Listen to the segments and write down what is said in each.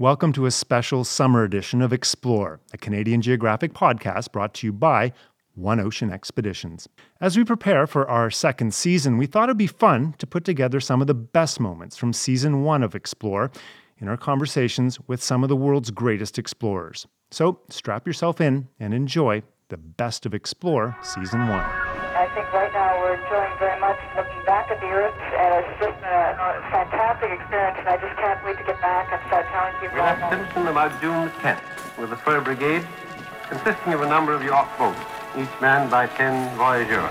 Welcome to a special summer edition of Explore, a Canadian Geographic podcast brought to you by One Ocean Expeditions. As we prepare for our second season, we thought it'd be fun to put together some of the best moments from season one of Explore in our conversations with some of the world's greatest explorers. So strap yourself in and enjoy the best of Explore season one. I think right now we're enjoying very much looking back at the Earth, and it's just a, a fantastic experience, and I just can't wait to get back and start telling people. We left Simpson about June 10th with the fur brigade, consisting of a number of yacht boats, each manned by 10 voyageurs.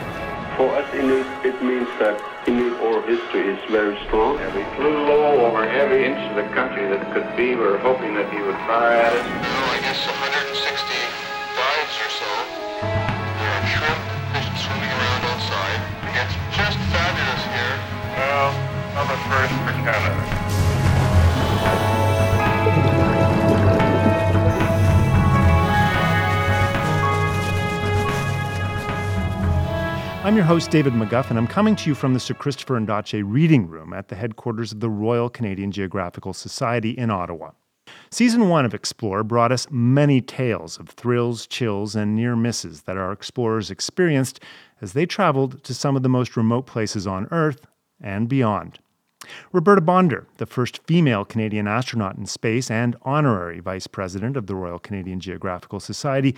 For us Inuit, it means that Inuit oral history is very strong. And we flew low over every inch of the country that could be. We were hoping that he would fire at us. Oh, I guess 160 First for Canada. I'm your host, David McGuffin, and I'm coming to you from the Sir Christopher Ondaatje Reading Room at the headquarters of the Royal Canadian Geographical Society in Ottawa. Season one of Explore brought us many tales of thrills, chills, and near misses that our explorers experienced as they traveled to some of the most remote places on Earth and beyond. Roberta Bondar, the first female Canadian astronaut in space and honorary vice president of the Royal Canadian Geographical Society,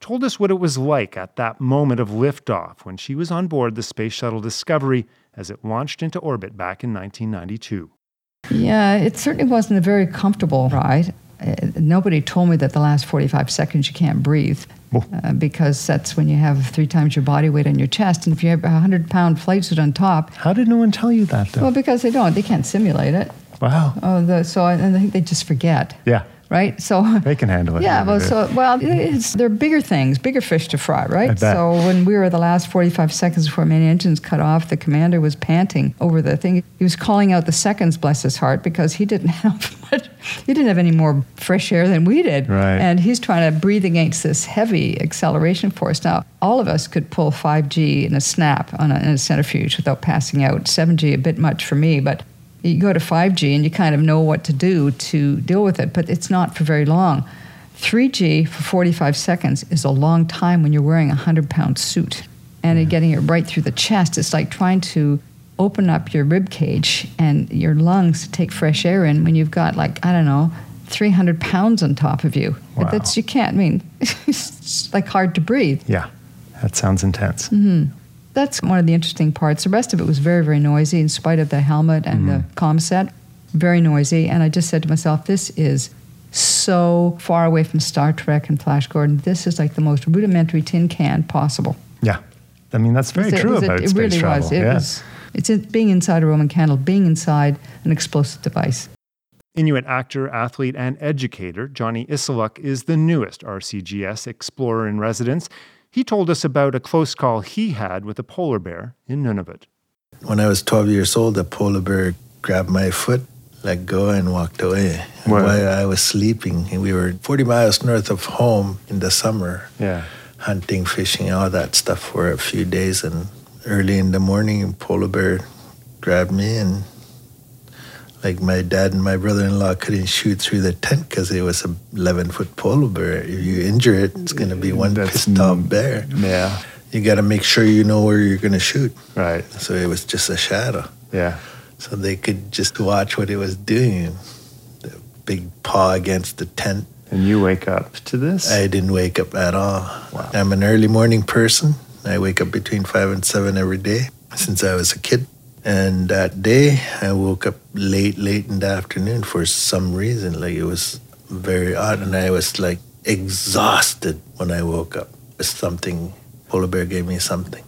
told us what it was like at that moment of liftoff when she was on board the Space Shuttle Discovery as it launched into orbit back in 1992. Yeah, it certainly wasn't a very comfortable ride. Uh, nobody told me that the last 45 seconds you can't breathe uh, because that's when you have three times your body weight on your chest. And if you have a 100 pound flight suit on top, How did no one tell you that, though? well, because they don't, they can't simulate it. wow. Oh, the, so I, and I think they just forget, Yeah, right? So they can handle it. Yeah, well, so well, it's, they're bigger things, bigger fish to fry, right? I bet. So when we were the last 45 seconds before main engines cut off, the commander was panting over the thing. He was calling out the seconds, bless his heart, because he didn't have much, he didn't have any more fresh air than we did, Right. and he's trying to breathe against this heavy acceleration force. Now, all of us could pull 5G in a snap on a, in a centrifuge without passing out. 7G a bit much for me, but you go to 5G and you kind of know what to do to deal with it, but it's not for very long. 3G for 45 seconds is a long time when you're wearing a 100 pound suit and you're getting it right through the chest. It's like trying to open up your rib cage and your lungs to take fresh air in when you've got like, I don't know, 300 pounds on top of you. Wow. That's, you can't, I mean, it's like hard to breathe. Yeah, that sounds intense. Mm-hmm. That's one of the interesting parts. The rest of it was very, very noisy in spite of the helmet and the mm-hmm. comm set. Very noisy. And I just said to myself, this is so far away from Star Trek and Flash Gordon. This is like the most rudimentary tin can possible. Yeah, I mean that's very It true it, about it space really travel. was. It yeah. was. It's being inside a Roman candle, being inside an explosive device. Inuit actor, athlete, and educator Johnny Issaluk is the newest RCGS Explorer in residence. He told us about a close call he had with a polar bear in Nunavut. When I was 12 years old, a polar bear grabbed my foot, let go, and walked away. Wow. While I was sleeping, and we were 40 miles north of home in the summer, Yeah. hunting, fishing, all that stuff for a few days. And early in the morning, a polar bear grabbed me, and like my dad and my brother-in-law couldn't shoot through the tent because it was a 11 foot polar bear. If you injure it, it's going to be one That's pissed off bear. Yeah. You got to make sure you know where you're going to shoot. Right. So it was just a shadow. Yeah. so they could just watch what it was doing. The big paw against the tent. And you wake up to this? I didn't wake up at all. Wow. I'm an early morning person. I wake up between five and seven every day since I was a kid. And that day, I woke up late, late in the afternoon for some reason. Like it was very odd, and I was like exhausted when I woke up. Something, polar bear gave me something.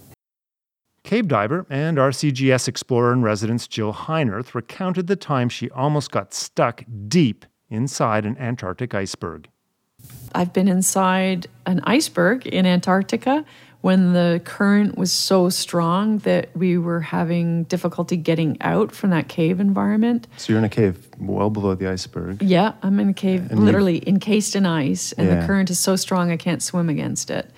Cave diver and RCGS Explorer in residence Jill Heinerth recounted the time she almost got stuck deep inside an Antarctic iceberg. I've been inside an iceberg in Antarctica when the current was so strong that we were having difficulty getting out from that cave environment. So you're in a cave well below the iceberg. Yeah, I'm in a cave, And literally encased in ice, and Yeah. the current is so strong I can't swim against it.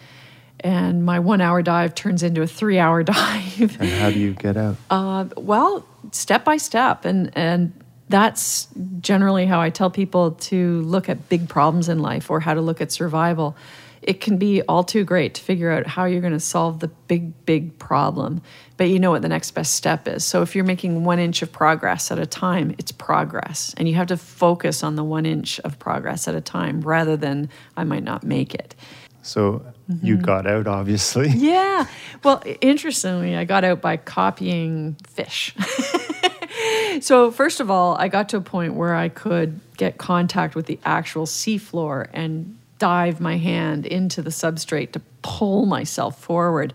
And my one hour dive turns into a three hour dive. And how do you get out? Uh, well, step by step, and and that's generally how I tell people to look at big problems in life or how to look at survival. It can be all too great to figure out how you're going to solve the big, big problem, but you know what the next best step is. So if you're making one inch of progress at a time, it's progress. And you have to focus on the one inch of progress at a time rather than I might not make it. So you mm-hmm. got out, obviously. Yeah. Well, interestingly, I got out by copying fish. so, first of all, I got to a point where I could get contact with the actual seafloor and dive my hand into the substrate to pull myself forward.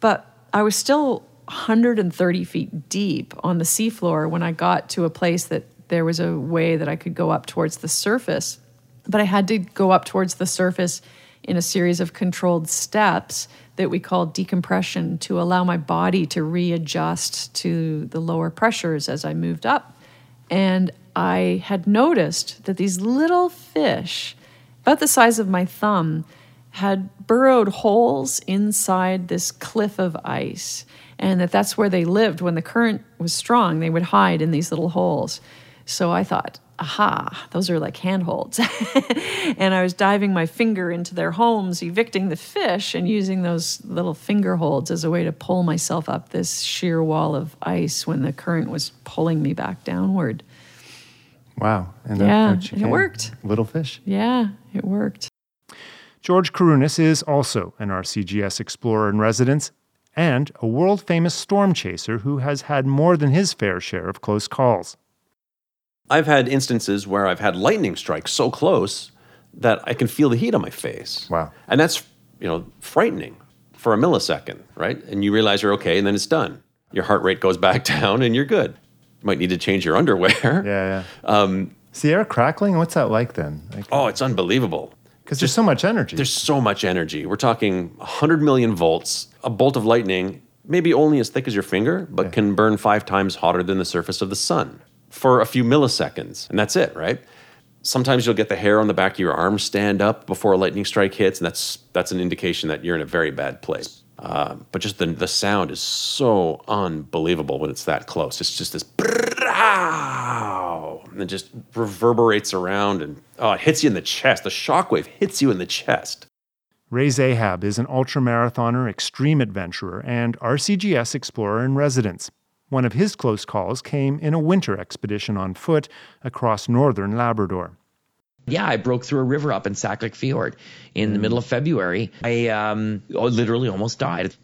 But I was still 130 feet deep on the seafloor when I got to a place that there was a way that I could go up towards the surface. But I had to go up towards the surface in a series of controlled steps that we call decompression to allow my body to readjust to the lower pressures as I moved up. And I had noticed that these little fish, about the size of my thumb, had burrowed holes inside this cliff of ice and that that's where they lived. When the current was strong they would hide in these little holes. So i thought aha those are like handholds. And i was diving my finger into their homes evicting the fish and using those little finger holds as a way to pull myself up this sheer wall of ice when the current was pulling me back downward Wow. And Yeah, out you and it worked. Little fish. yeah it worked George Kourounis is also an RCGS explorer in residence and a world famous storm chaser who has had more than his fair share of close calls. I've had instances where I've had lightning strikes so close that I can feel the heat on my face. Wow. And that's, you know, frightening for a millisecond, right? And you realize you're okay and then it's done. Your heart rate goes back down and you're good. Might need to change your underwear. Yeah, yeah. Um, air crackling? What's that like then? Because Oh, it's unbelievable. Because there's so much energy. There's so much energy. We're talking 100 million volts, a bolt of lightning, maybe only as thick as your finger, but can burn five times hotter than the surface of the sun for a few milliseconds. And that's it, right? Sometimes you'll get the hair on the back of your arm stand up before a lightning strike hits, and that's, that's an indication that you're in a very bad place. Uh, but just the, the sound is so unbelievable when it's that close. It's just this and it just reverberates around and oh, it hits you in the chest. The shockwave hits you in the chest. Ray Zahab is an ultramarathoner, extreme adventurer, and RCGS explorer in residence. One of his close calls came in a winter expedition on foot across northern Labrador. Yeah, I broke through a river up in Saglek Fjord in the middle of February. I um, oh, literally almost died.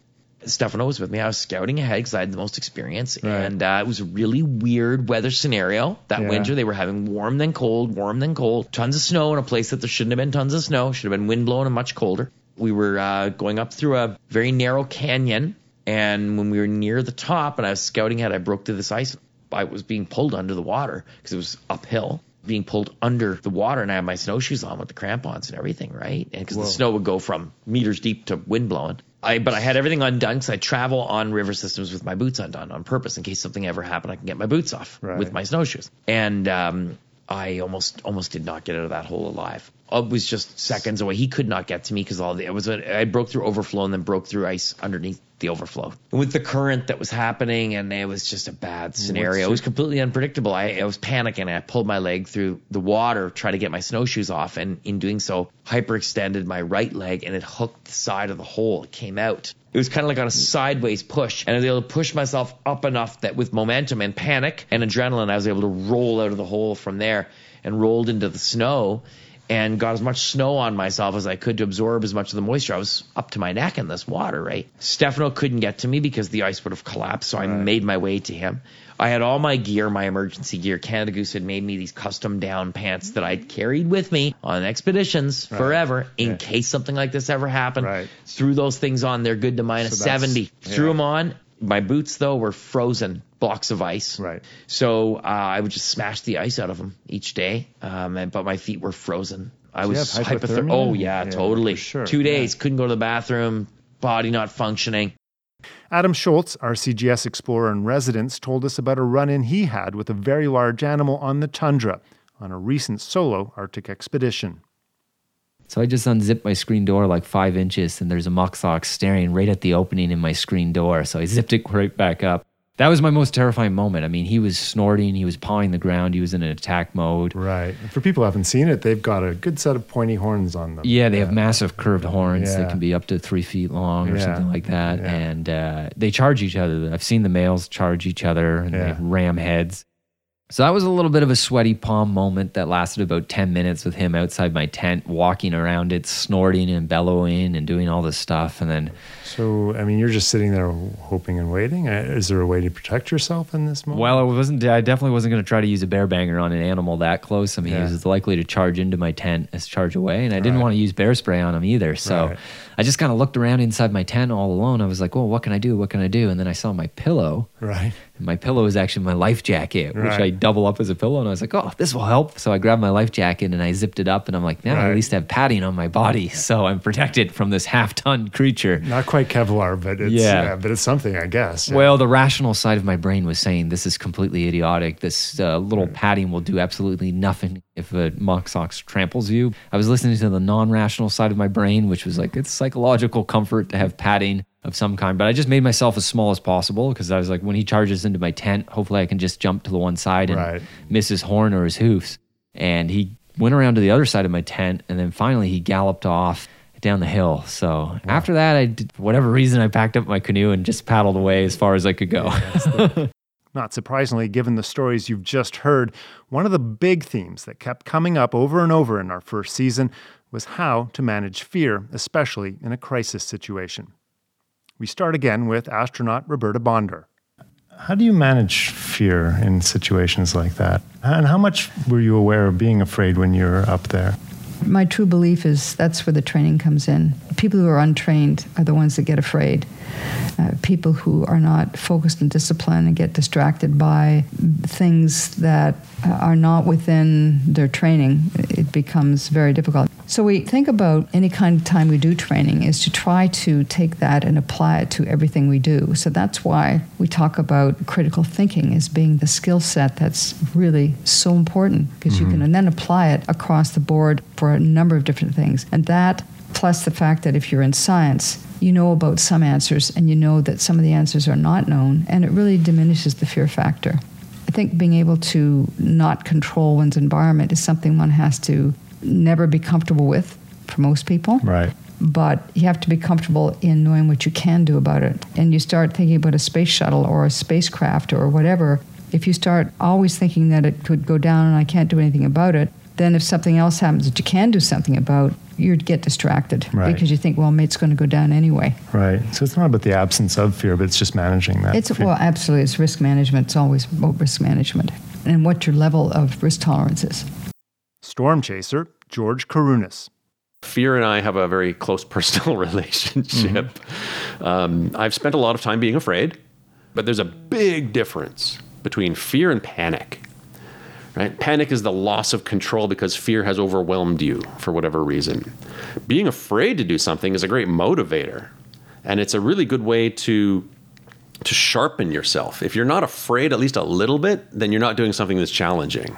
Stefano was with me. I was scouting ahead because I had the most experience, and uh, it was a really weird weather scenario that Yeah. winter. They were having warm then cold, warm then cold, tons of snow in a place that there shouldn't have been tons of snow. Should have been wind blowing and much colder. We were uh, going up through a very narrow canyon, and when we were near the top, and I was scouting ahead, I broke through this ice. I was being pulled under the water because it was uphill, being pulled under the water, and I had my snowshoes on with the crampons and everything, right? And because the snow would go from meters deep to wind blowing. I, but I had everything undone because I travel on river systems with my boots undone on purpose in case something ever happened. I can get my boots off Right. with my snowshoes. And um, I almost almost did not get out of that hole alive. It was just seconds away. He could not get to me because all the it was a, I broke through overflow and then broke through ice underneath the overflow. With the current that was happening, and it was just a bad scenario. It was completely unpredictable. I, I was panicking. I pulled my leg through the water, try to get my snowshoes off, and in doing so, hyperextended my right leg, and it hooked the side of the hole. It came out. It was kind of like on a sideways push, and I was able to push myself up enough that with momentum and panic and adrenaline, I was able to roll out of the hole from there and rolled into the snow and got as much snow on myself as I could to absorb as much of the moisture. I was up to my neck in this water, right? Stefano couldn't get to me because the ice would have collapsed, so I made my way to him. I had all my gear, my emergency gear. Canada Goose had made me these custom down pants that I'd carried with me on expeditions forever in case something like this ever happened. Right. Threw those things on. They're good to minus So that's- 70. Threw them on. My boots, though, were frozen blocks of ice. Right. So uh, I would just smash the ice out of them each day, um, and, but my feet were frozen. I you was hypothermic. hypothermia? Oh yeah, Yeah, totally. sure, Two yeah. days, couldn't go to the bathroom, body not functioning. Adam Shoalts, our CGS explorer in residence, told us about a run in he had with a very large animal on the tundra on a recent solo Arctic expedition. So I just unzipped my screen door like five inches, and there's a musk ox staring right at the opening in my screen door. So I zipped it right back up. That was my most terrifying moment. I mean, he was snorting, he was pawing the ground, he was in an attack mode. Right. For people who haven't seen it, they've got a good set of pointy horns on them. Yeah, they have massive curved horns Yeah. that can be up to three feet long or Yeah. something like that. And uh, they charge each other. I've seen the males charge each other and they ram heads. So that was a little bit of a sweaty palm moment that lasted about 10 minutes with him outside my tent, walking around it, snorting and bellowing and doing all this stuff. And then So, I mean, you're just sitting there hoping and waiting. Uh, Is there a way to protect yourself in this moment? Well, I wasn't. I definitely wasn't going to try to use a bear banger on an animal that close. I mean, Yeah. he was likely to charge into my tent as charge away, and I didn't Right. want to use bear spray on him either. So Right. I just kind of looked around inside my tent all alone. I was like, "Well, what can I do? What can I do?" And then I saw my pillow. Right. My pillow is actually my life jacket, which Right. I double up as a pillow. And I was like, "Oh, this will help." So I grabbed my life jacket and I zipped it up, and I'm like, "Now I at least have padding on my body, so I'm protected from this half-ton creature." Not quite Kevlar, but it's Yeah. yeah. but it's something, I guess. Yeah. Well, the rational side of my brain was saying this is completely idiotic. This uh, little padding will do absolutely nothing if a ox tramples you. I was listening to the non-rational side of my brain, which was like it's psychological comfort to have padding of some kind. But I just made myself as small as possible because I was like, when he charges into my tent, hopefully I can just jump to the one side and Right. miss his horn or his hoofs. And he went around to the other side of my tent, and then finally he galloped off down the hill. So after that, I did, whatever reason, I packed up my canoe and just paddled away as far as I could go. Not surprisingly, given the stories you've just heard, one of the big themes that kept coming up over and over in our first season was how to manage fear, especially in a crisis situation. We start again with astronaut Roberta Bondar. How do you manage fear in situations like that? And how much were you aware of being afraid when you were up there? My true belief is that's where the training comes in. People who are untrained are the ones that get afraid. Uh, people who are not focused and disciplined and get distracted by things that uh, are not within their training, it becomes very difficult. So we think about any kind of time we do training is to try to take that and apply it to everything we do. So that's why we talk about critical thinking as being the skill set that's really so important because you can then apply it across the board for a number of different things. And that plus the fact that if you're in science, you know about some answers and you know that some of the answers are not known, and it really diminishes the fear factor. I think being able to not control one's environment is something one has to never be comfortable with for most people. Right. But you have to be comfortable in knowing what you can do about it. And you start thinking about a space shuttle or a spacecraft or whatever. If you start always thinking that it could go down and I can't do anything about it, then if something else happens that you can do something about, you'd get distracted Right. because you think, well, mate's going to go down anyway. Right. So it's not about the absence of fear, but it's just managing that. It's fear. well, absolutely. It's risk management. It's always about risk management and what your level of risk tolerance is. Storm chaser George Kourounis. Fear and I have a very close personal relationship. Um, I've spent a lot of time being afraid, but there's a big difference between fear and panic. Right? Panic is the loss of control because fear has overwhelmed you for whatever reason. Being afraid to do something is a great motivator, and it's a really good way to to sharpen yourself. If you're not afraid at least a little bit, then you're not doing something that's challenging.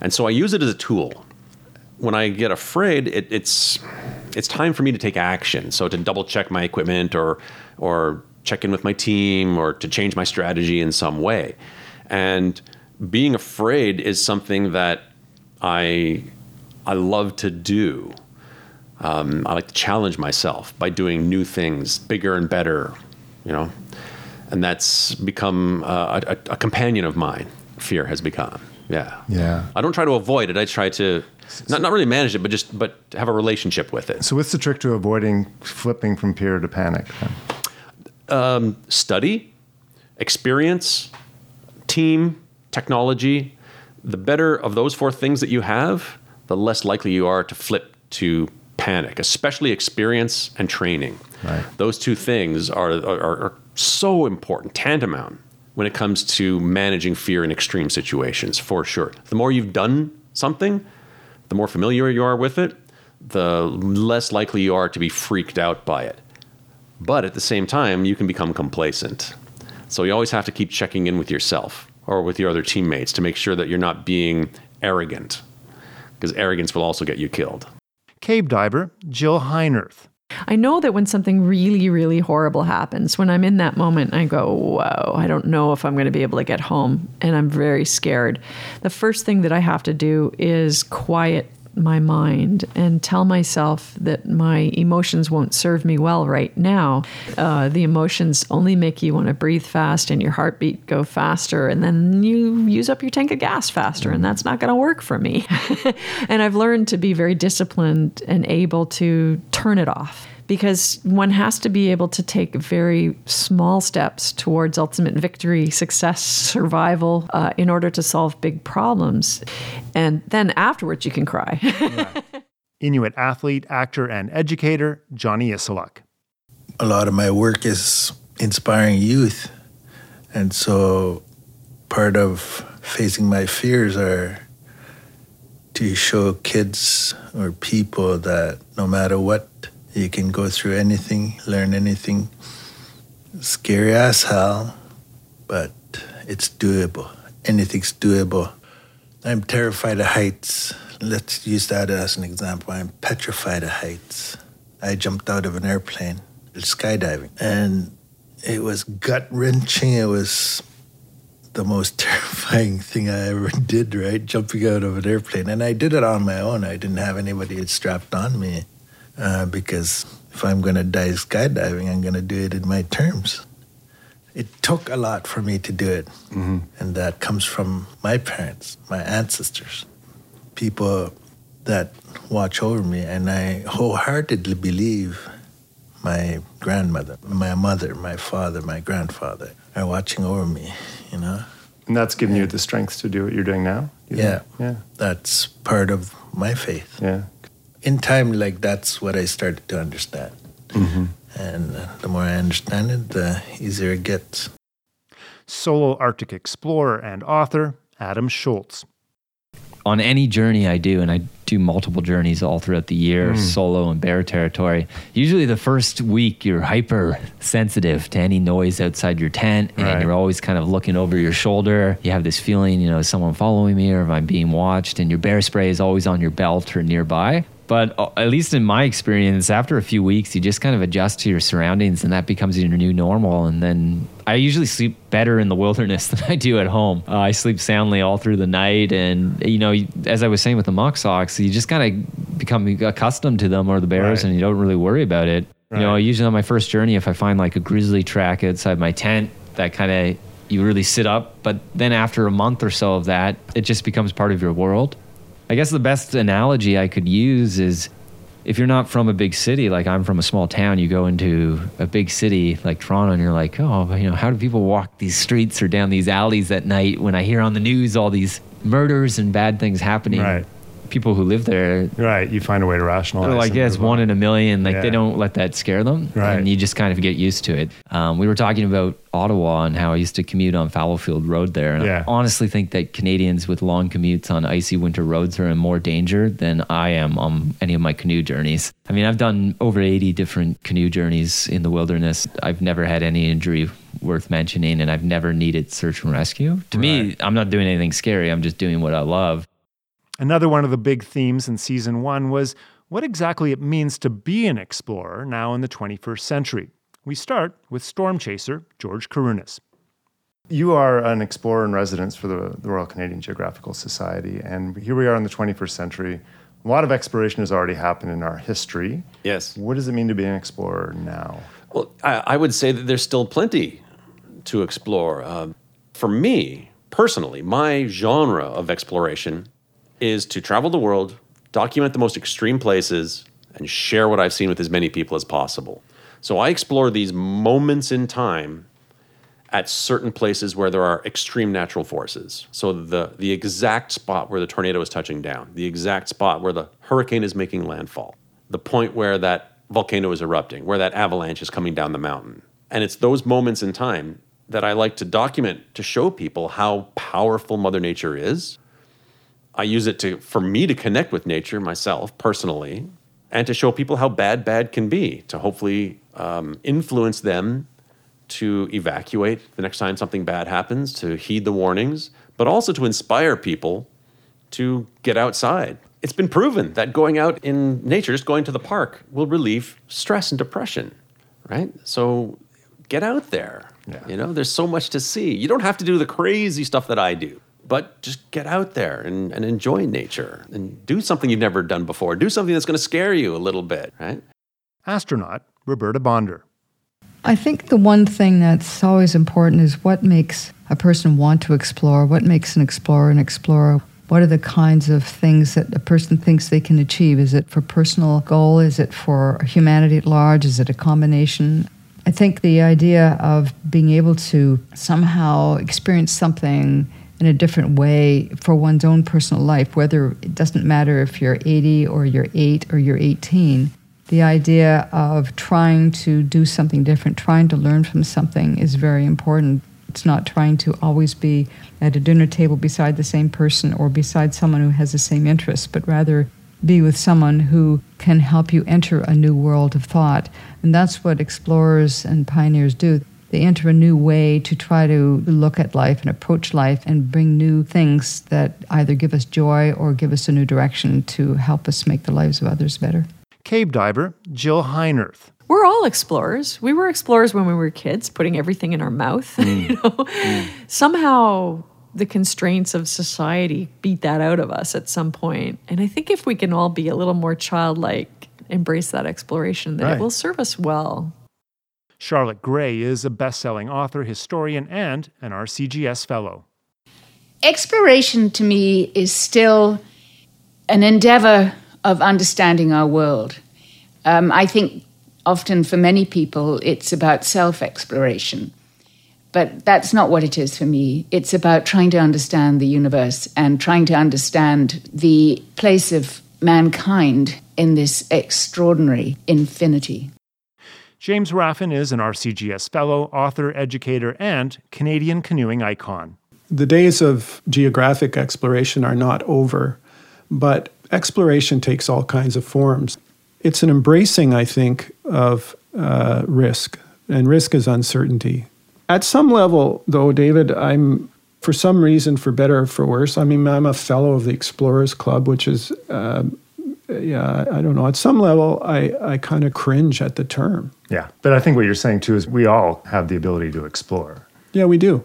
And so I use it as a tool when I get afraid, it, it's it's time for me to take action. So to double check my equipment or or check in with my team or to change my strategy in some way. And being afraid is something that I I love to do. Um, I like to challenge myself by doing new things, bigger and better, you know. And that's become uh, a, a companion of mine. Fear has become, yeah. Yeah. I don't try to avoid it. I try to not not really manage it, but just but have a relationship with it. So what's the trick to avoiding flipping from fear to panic? Um, study, experience, team, technology. The better of those four things that you have, the less likely you are to flip to panic, especially experience and training. Right. Those two things are, are, are so important, tantamount when it comes to managing fear in extreme situations, for sure. The more you've done something, the more familiar you are with it, the less likely you are to be freaked out by it. But at the same time, you can become complacent. So you always have to keep checking in with yourself or with your other teammates to make sure that you're not being arrogant, because arrogance will also get you killed. Cave diver Jill Heinerth. I know that when something really, really horrible happens, when I'm in that moment, I go, whoa, I don't know if I'm going to be able to get home. And I'm very scared. The first thing that I have to do is quiet my mind and tell myself that my emotions won't serve me well right now. Uh, the emotions only make you want to breathe fast and your heartbeat go faster, and then you use up your tank of gas faster, and that's not going to work for me. and I've learned to be very disciplined and able to turn it off because one has to be able to take very small steps towards ultimate victory, success, survival uh, in order to solve big problems. And then afterwards, you can cry. Inuit athlete, actor, and educator Johnny Issaluk. A lot of my work is inspiring youth. And so part of facing my fears are to show kids or people that no matter what you can go through anything, learn anything. Scary as hell, but it's doable. Anything's doable. I'm terrified of heights. Let's use that as an example. I'm petrified of heights. I jumped out of an airplane, skydiving, and it was gut wrenching. It was the most terrifying thing I ever did, right? Jumping out of an airplane. And I did it on my own. I didn't have anybody strapped on me uh, because if I'm going to die skydiving, I'm going to do it in my terms. It took a lot for me to do it, mm-hmm. and that comes from my parents, my ancestors, people that watch over me, and I wholeheartedly believe my grandmother, my mother, my father, my grandfather are watching over me, you know. And that's given you the strength to do what you're doing now? You yeah. think? Yeah. That's part of my faith. Yeah. In time, like that's what I started to understand. Mm-hmm. And uh, the more I understand it, the easier it gets. Solo Arctic explorer and author Adam Shoalts. On any journey I do, and I do multiple journeys all throughout the year, Mm. solo and bear territory. Usually, the first week, you're hyper sensitive to any noise outside your tent, and Right. you're always kind of looking over your shoulder. You have this feeling, you know, is someone following me or am I being watched? And your bear spray is always on your belt or nearby. But uh, at least in my experience, after a few weeks, you just kind of adjust to your surroundings and that becomes your new normal. And then I usually sleep better in the wilderness than I do at home. Uh, I sleep soundly all through the night. And, you know, as I was saying with the musk ox, you just kind of become accustomed to them or the bears Right. and you don't really worry about it. You know, usually on my first journey, if I find like a grizzly track outside my tent, that kind of you really sit up. But then after a month or so of that, it just becomes part of your world. I guess the best analogy I could use is if you're not from a big city, like I'm from a small town, you go into a big city like Toronto and you're like, oh, you know, how do people walk these streets or down these alleys at night when I hear on the news all these murders and bad things happening? Right. People who live there, Right. You find a way to rationalize. they're like, yeah, it's one on. in a million. Like Yeah. they don't let that scare them, Right. and you just kind of get used to it. Um, we were talking about Ottawa and how I used to commute on Fallowfield Road there, and Yeah. I honestly think that Canadians with long commutes on icy winter roads are in more danger than I am on any of my canoe journeys. I mean, I've done over 80 different canoe journeys in the wilderness. I've never had any injury worth mentioning, and I've never needed search and rescue. To me, I'm not doing anything scary. I'm just doing what I love. Another one of the big themes in season one was what exactly it means to be an explorer now in the 21st century. We start with storm chaser George Kourounis. You are an explorer in residence for the, the Royal Canadian Geographical Society, and here we are in the 21st century. A lot of exploration has already happened in our history. Yes. What does it mean to be an explorer now? Well, I, I would say that there's still plenty to explore. Uh, for me, personally, my genre of exploration is to travel the world, document the most extreme places, and share what I've seen with as many people as possible. So I explore these moments in time at certain places where there are extreme natural forces. So the the exact spot where the tornado is touching down, the exact spot where the hurricane is making landfall, the point where that volcano is erupting, where that avalanche is coming down the mountain. And it's those moments in time that I like to document to show people how powerful mother nature is. I use it to for me to connect with nature myself personally and to show people how bad bad can be to hopefully um, influence them to evacuate the next time something bad happens, to heed the warnings, but also to inspire people to get outside, It's been proven that going out in nature, just going to the park, will relieve stress and depression, right? So get out there. You know, there's so much to see. You don't have to do the crazy stuff that I do, but just get out there and, and enjoy nature and do something you've never done before. Do something that's going to scare you a little bit, right? Astronaut Roberta Bondar. I think the one thing that's always important is what makes a person want to explore, what makes an explorer an explorer. What are the kinds of things that a person thinks they can achieve? Is it for personal goal? Is it for humanity at large? Is it a combination? I think the idea of being able to somehow experience something in a different way for one's own personal life, whether it doesn't matter if you're 80 or you're 8 or you're 18, the idea of trying to do something different, trying to learn from something is very important. It's not trying to always be at a dinner table beside the same person or beside someone who has the same interests, but rather be with someone who can help you enter a new world of thought. And that's what explorers and pioneers do. They enter a new way to try to look at life and approach life and bring new things that either give us joy or give us a new direction to help us make the lives of others better. Cave diver Jill Heinerth. We're all explorers. We were explorers when we were kids, putting everything in our mouth. you mm. know, somehow the constraints of society beat that out of us at some point. And I think if we can all be a little more childlike, embrace that exploration, then Right. it will serve us well. Charlotte Gray is a best selling author, historian, and an RCGS fellow. Exploration to me is still an endeavor of understanding our world. Um, I think often for many people it's about self exploration, but that's not what it is for me. It's about trying to understand the universe and trying to understand the place of mankind in this extraordinary infinity. James Raffan is an RCGS fellow, author, educator, and Canadian canoeing icon. The days of geographic exploration are not over, but exploration takes all kinds of forms. It's an embracing, I think, of uh, risk, and risk is uncertainty. At some level, though, David, I'm, for some reason, for better or for worse, I mean, I'm a fellow of the Explorers Club, which is, uh, yeah, I don't know. At some level, I, I kind of cringe at the term. Yeah, but I think what you're saying too is we all have the ability to explore. Yeah, we do.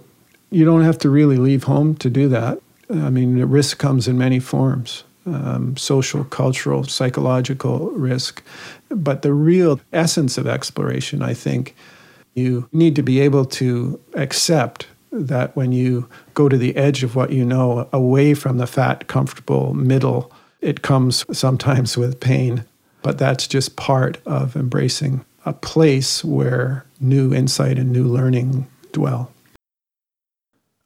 You don't have to really leave home to do that. I mean, the risk comes in many forms um, social, cultural, psychological risk. But the real essence of exploration, I think, you need to be able to accept that when you go to the edge of what you know, away from the fat, comfortable middle, it comes sometimes with pain. But that's just part of embracing a place where new insight and new learning dwell.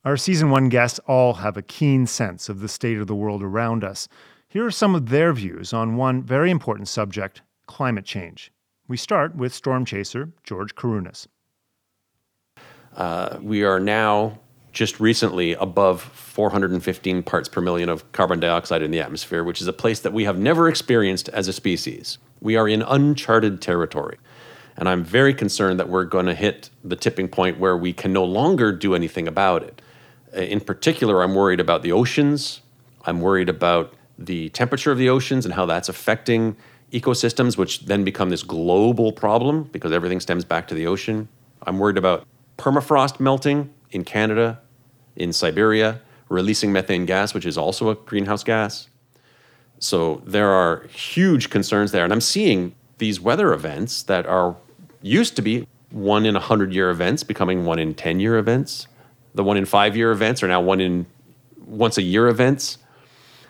Our season one guests all have a keen sense of the state of the world around us. Here are some of their views on one very important subject climate change. We start with storm chaser George Kourounis. Uh, we are now just recently above 415 parts per million of carbon dioxide in the atmosphere, which is a place that we have never experienced as a species. We are in uncharted territory. And I'm very concerned that we're going to hit the tipping point where we can no longer do anything about it. Uh, In particular, I'm worried about the oceans. I'm worried about the temperature of the oceans and how that's affecting ecosystems, which then become this global problem because everything stems back to the ocean. I'm worried about permafrost melting in Canada, in Siberia, releasing methane gas, which is also a greenhouse gas. So there are huge concerns there. And I'm seeing these weather events that are used to be one in a 100 year events becoming one in 10 year events. The one in five year events are now one in once a year events,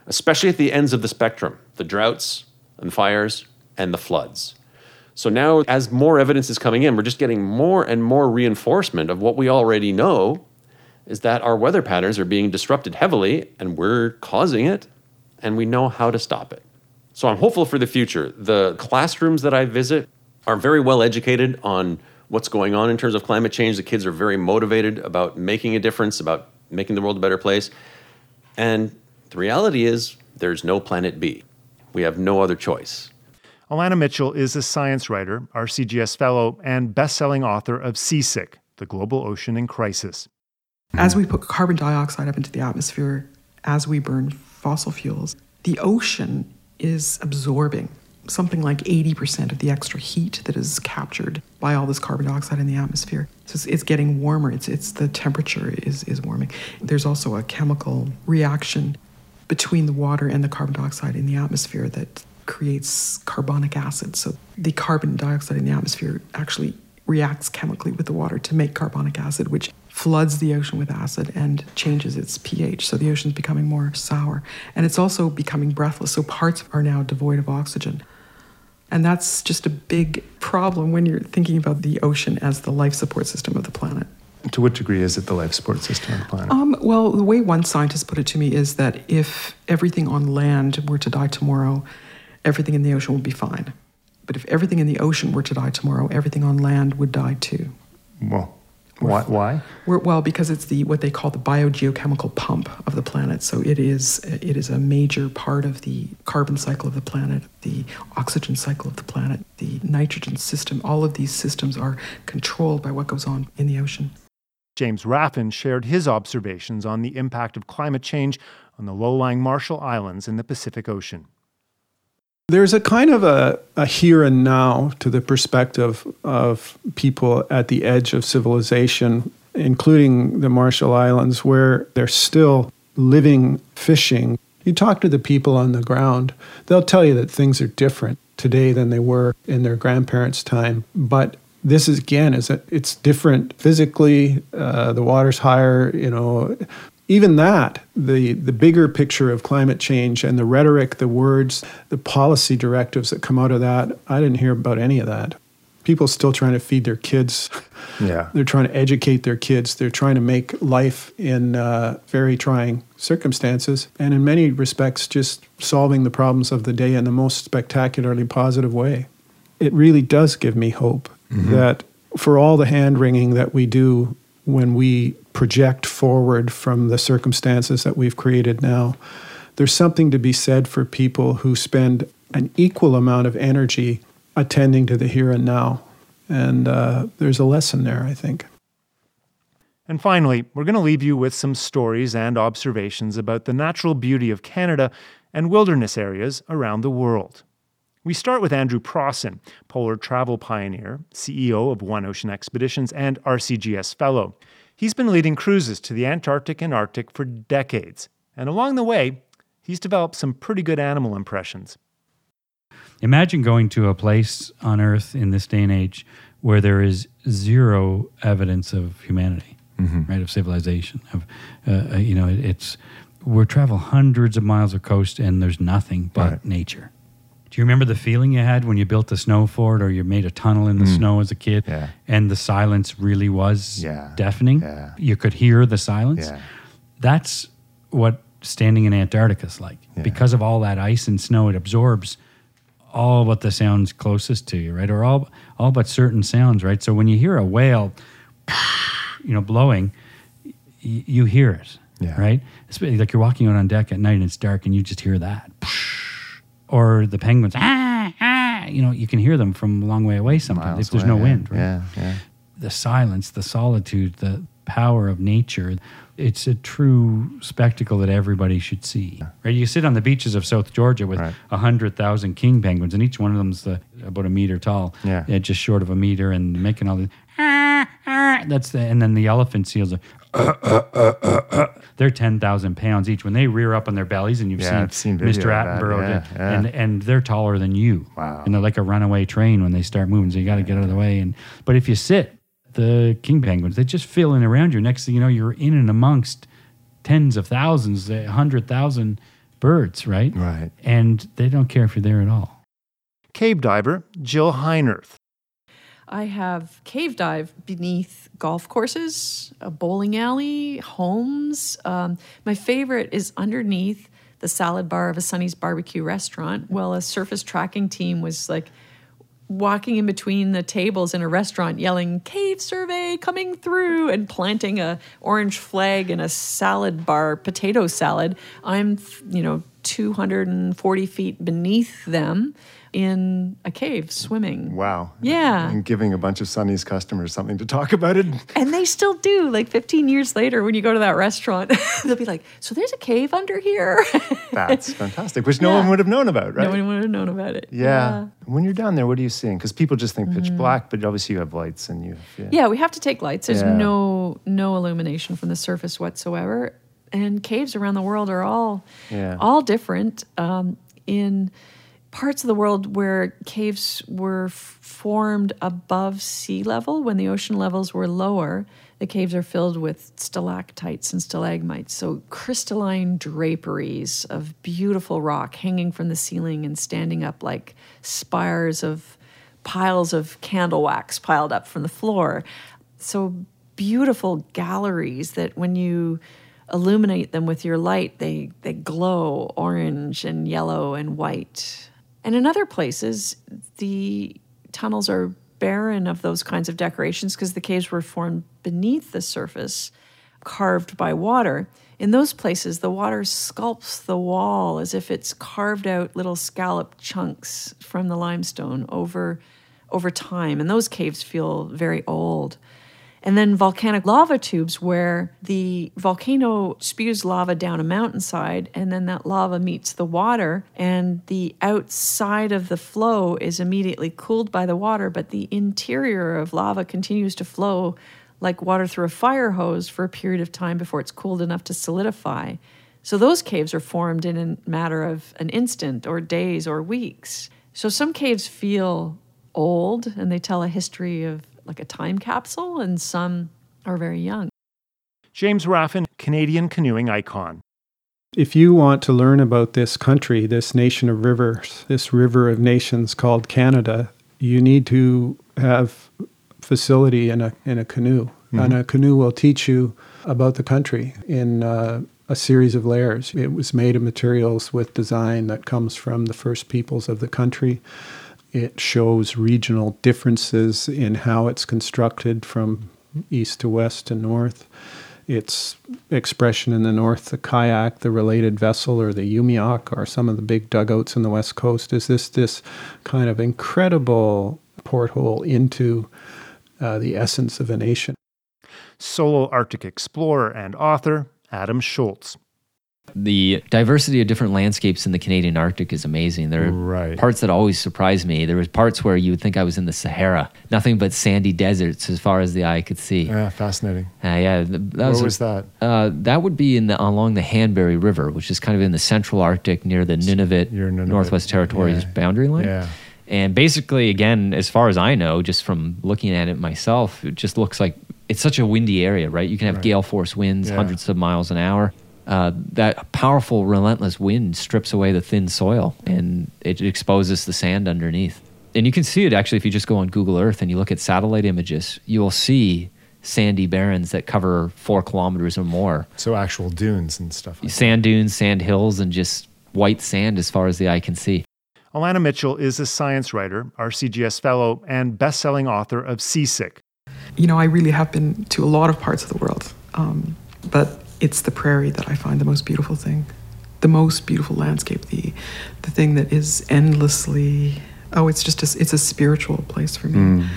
especially at the ends of the spectrum the droughts and fires and the floods. So now, as more evidence is coming in, we're just getting more and more reinforcement of what we already know is that our weather patterns are being disrupted heavily and we're causing it and we know how to stop it. So I'm hopeful for the future. The classrooms that I visit are very well educated on what's going on in terms of climate change. The kids are very motivated about making a difference, about making the world a better place. And the reality is, there's no planet B. We have no other choice. Alanna Mitchell is a science writer, RCGS fellow, and best selling author of Seasick, The Global Ocean in Crisis. As we put carbon dioxide up into the atmosphere, as we burn fossil fuels, The ocean is absorbing something like 80% of the extra heat that is captured by all this carbon dioxide in the atmosphere. So it's, it's getting warmer. It's, it's the temperature is, is warming. There's also a chemical reaction between the water and the carbon dioxide in the atmosphere that creates carbonic acid. So the carbon dioxide in the atmosphere actually reacts chemically with the water to make carbonic acid, which floods the ocean with acid and changes its pH. So the ocean's becoming more sour. And it's also becoming breathless. So parts are now devoid of oxygen. And that's just a big problem when you're thinking about the ocean as the life support system of the planet. To what degree is it the life support system of the planet? Um, well, the way one scientist put it to me is that if everything on land were to die tomorrow, everything in the ocean would be fine. But if everything in the ocean were to die tomorrow, everything on land would die too. Well, why? why? Well, because it's the what they call the biogeochemical pump of the planet. So it is it is a major part of the carbon cycle of the planet, the oxygen cycle of the planet, the nitrogen system. All of these systems are controlled by what goes on in the ocean. James Raffan shared his observations on the impact of climate change on the low-lying Marshall Islands in the Pacific Ocean. There's a kind of a, a here and now to the perspective of people at the edge of civilization, including the Marshall Islands, where they're still living fishing. You talk to the people on the ground, they'll tell you that things are different today than they were in their grandparents' time. But this is again is that it's different physically. Uh, the water's higher. You know, even that, the, the bigger picture of climate change and the rhetoric, the words, the policy directives that come out of that, I didn't hear about any of that. People still trying to feed their kids. Yeah. They're trying to educate their kids. They're trying to make life in uh, very trying circumstances. And in many respects, just solving the problems of the day in the most spectacularly positive way. It really does give me hope Mhm. that for all the hand wringing that we do when we project forward from the circumstances that we've created now, there's something to be said for people who spend an equal amount of energy attending to the here and now. And uh, there's a lesson there, I think. And finally, we're going to leave you with some stories and observations about the natural beauty of Canada and wilderness areas around the world. We start with Andrew Prossin, polar travel pioneer, CEO of One Ocean Expeditions, and RCGS Fellow. He's been leading cruises to the Antarctic and Arctic for decades, and along the way, he's developed some pretty good animal impressions. Imagine going to a place on Earth in this day and age where there is zero evidence of humanity, Mhm. right? Of civilization. Of uh, uh, you know, it's we travel hundreds of miles of coast and there's nothing but Right. nature. Do you remember the feeling you had when you built a snow fort or you made a tunnel in the Mm. snow as a kid? Yeah. And the silence really was Yeah. deafening. Yeah. You could hear the silence. That's what standing in Antarctica is like. Because of all that ice and snow, it absorbs all but the sounds closest to you, right? Or all all but certain sounds, right? So when you hear a whale, you know, blowing, y- you hear it, Yeah. right? Especially like you're walking out on deck at night and it's dark and you just hear that. Or the penguins, ah, ah, you know, you can hear them from a long way away sometimes Miles if there's away, no yeah. wind, right? Yeah, yeah. The silence, the solitude, the power of nature. It's a true spectacle that everybody should see. Right? You sit on the beaches of South Georgia with a hundred thousand king penguins, and each one of them's the, about a meter tall, Yeah. just short of a meter, and making all the. ah, ah, That's the, and then the elephant seals are. They're ten thousand pounds each when they rear up on their bellies, and you've Yeah, seen, seen Mr. Attenborough, yeah, yeah. and and they're taller than you. Wow. And they're like a runaway train when they start moving, so you got to get out of the way. And but if you sit, the king penguins they just fill in around you. Next thing you know, you're in and amongst tens of thousands, a hundred thousand birds, right? Right. And they don't care if you're there at all. Cave diver Jill Heinerth. I have cave dive beneath golf courses, a bowling alley, homes. Um, my favorite is underneath the salad bar of a Sonny's barbecue restaurant. Well, a surface tracking team was like walking in between the tables in a restaurant yelling cave survey coming through and planting a orange flag in a salad bar potato salad i'm you know 240 feet beneath them in a cave swimming. Wow. Yeah. And giving a bunch of Sonny's customers something to talk about it. And they still do. Like 15 years later, when you go to that restaurant, they'll be like, So there's a cave under here. That's fantastic, which no Yeah. one would have known about, right? No one would have known about it. yeah. When you're down there, what are you seeing? Because people just think pitch Mhm. black, but obviously you have lights and you. Yeah. Yeah, we have to take lights. There's Yeah. no no illumination from the surface whatsoever. And caves around the world are all Yeah. all different. Um, in parts of the world where caves were f- formed above sea level, when the ocean levels were lower, the caves are filled with stalactites and stalagmites. So crystalline draperies of beautiful rock hanging from the ceiling and standing up like spires of piles of candle wax piled up from the floor. So beautiful galleries that when you illuminate them with your light, they, they glow orange and yellow and white. And in other places, the tunnels are barren of those kinds of decorations because the caves were formed beneath the surface, carved by water. In those places, the water sculpts the wall as if it's carved out little scallop chunks from the limestone over, over time. And those caves feel very old. And then volcanic lava tubes, where the volcano spews lava down a mountainside, and then that lava meets the water, and the outside of the flow is immediately cooled by the water, but the interior of lava continues to flow like water through a fire hose for a period of time before it's cooled enough to solidify. So those caves are formed in a matter of an instant or days or weeks. So some caves feel old and they tell a history of like a time capsule, and some are very young. James Raffan, Canadian canoeing icon. If you want to learn about this country, this nation of rivers, this river of nations called Canada, you need to have facility in a in a canoe. Mhm. And a canoe will teach you about the country in uh, a series of layers. It was made of materials with design that comes from the first peoples of the country. It shows regional differences in how it's constructed from east to west to north. Its expression in the north, the kayak, the related vessel, or the umiak, or some of the big dugouts in the west coast, is this this kind of incredible porthole into uh, the essence of a nation. Solo Arctic explorer and author Adam Shoalts. The diversity of different landscapes in the Canadian Arctic is amazing. There are Right. parts that always surprise me. There was parts where you would think I was in the Sahara, nothing but sandy deserts as far as the eye could see. Yeah, fascinating. Uh, yeah, th- that Where was, was that? Uh, that would be in the along the Hanbury River, which is kind of in the central Arctic near the Nunavut, Northwest Territories Yeah. boundary line. Yeah. And basically, again, as far as I know, just from looking at it myself, it just looks like it's such a windy area, right? You can have Right. gale force winds, Yeah. hundreds of miles an hour. Uh, that powerful, relentless wind strips away the thin soil and it exposes the sand underneath. And you can see it actually if you just go on Google Earth and you look at satellite images, you will see sandy barrens that cover four kilometers or more. So actual dunes and stuff. Like Sand dunes, sand hills, and just white sand as far as the eye can see. Alanna Mitchell is a science writer, RCGS fellow, and best-selling author of Seasick. You know, I really have been to a lot of parts of the world, um, but it's the prairie that I find the most beautiful thing, the most beautiful landscape, the the thing that is endlessly. Oh, it's just a, it's a spiritual place for me. Mm.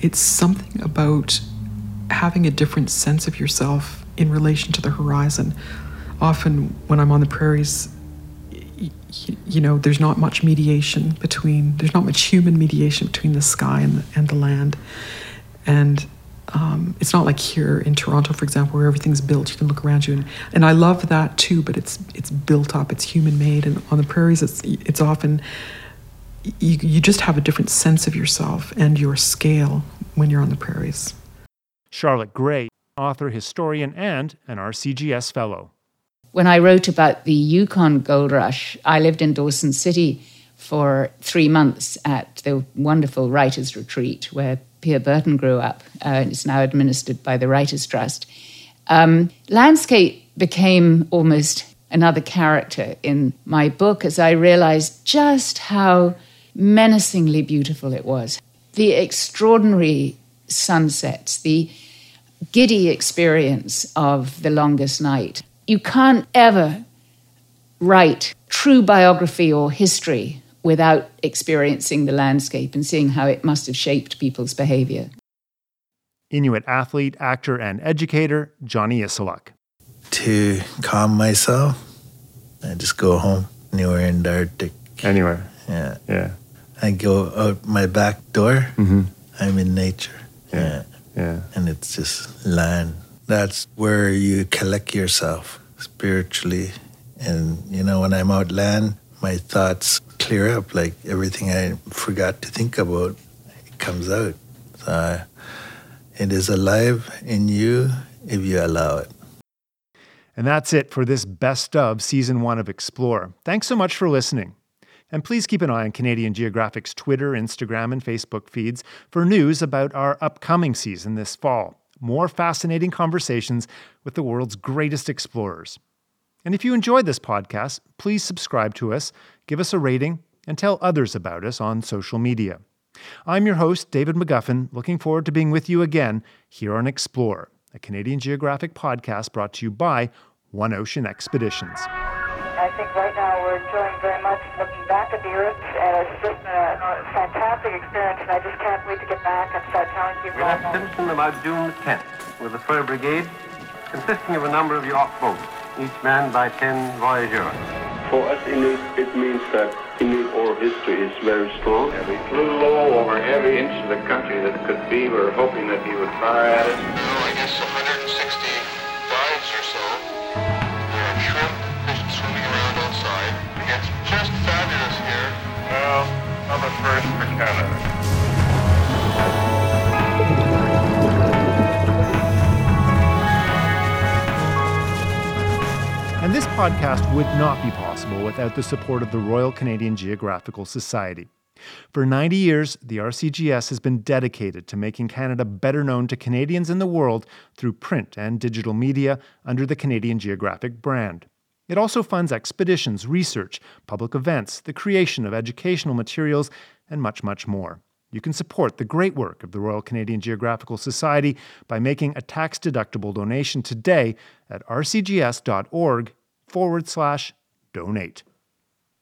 It's something about having a different sense of yourself in relation to the horizon. Often, when I'm on the prairies, you know, there's not much mediation between, there's not much human mediation between the sky and the, and the land. And um, it's not like here in Toronto, for example, where everything's built. You can look around you, and, and I love that too. But it's it's built up, it's human made, and on the prairies, it's it's often you you just have a different sense of yourself and your scale when you're on the prairies. Charlotte Gray, author, historian, and an RCGS fellow. When I wrote about the Yukon Gold Rush, I lived in Dawson City for three months at the wonderful Writers Retreat where Pierre Berton grew up. Uh, it's now administered by the Writers Trust. Um, landscape became almost another character in my book as I realized just how menacingly beautiful it was. The extraordinary sunsets, the giddy experience of the longest night. You can't ever write true biography or history without experiencing the landscape and seeing how it must have shaped people's behavior. Inuit athlete, actor, and educator Johnny Issaluk. To calm myself, I just go home anywhere in the Arctic. Anywhere. Yeah. Yeah. I go out my back door. Mm-hmm. I'm in nature. Yeah. Yeah. And it's just land. That's where you collect yourself spiritually. And, you know, when I'm out land, my thoughts clear up. Like everything I forgot to think about, it comes out. So it is alive in you if you allow it. And that's it for this best of season one of Explore. Thanks so much for listening. And please keep an eye on Canadian Geographic's Twitter, Instagram, and Facebook feeds for news about our upcoming season this fall. More fascinating conversations with the world's greatest explorers. And if you enjoyed this podcast, please subscribe to us, give us a rating, and tell others about us on social media. I'm your host, David McGuffin, looking forward to being with you again here on Explore, a Canadian Geographic podcast brought to you by One Ocean Expeditions. I think right now we're enjoying very much looking back at the Earth, and it's just a, a fantastic experience, and I just can't wait to get back and start telling people We left about it. Simpson about June 10th with the fur brigade, consisting of a number of York boats, each man by 10 voyageurs. For us Inuit, it means that Inuit oral history is very strong. And we flew low over every inch of the country that could be. We were hoping that he would fire at us. Oh, I guess 160 dives or so. There are shrimp fish swimming around outside. It's just fabulous here. Well, I'm a first for Canada. And this podcast would not be possible without the support of the Royal Canadian Geographical Society. For 90 years, the RCGS has been dedicated to making Canada better known to Canadians in the world through print and digital media under the Canadian Geographic brand. It also funds expeditions, research, public events, the creation of educational materials, and much, much more. You can support the great work of the Royal Canadian Geographical Society by making a tax deductible donation today at rcgs.org forward slash donate.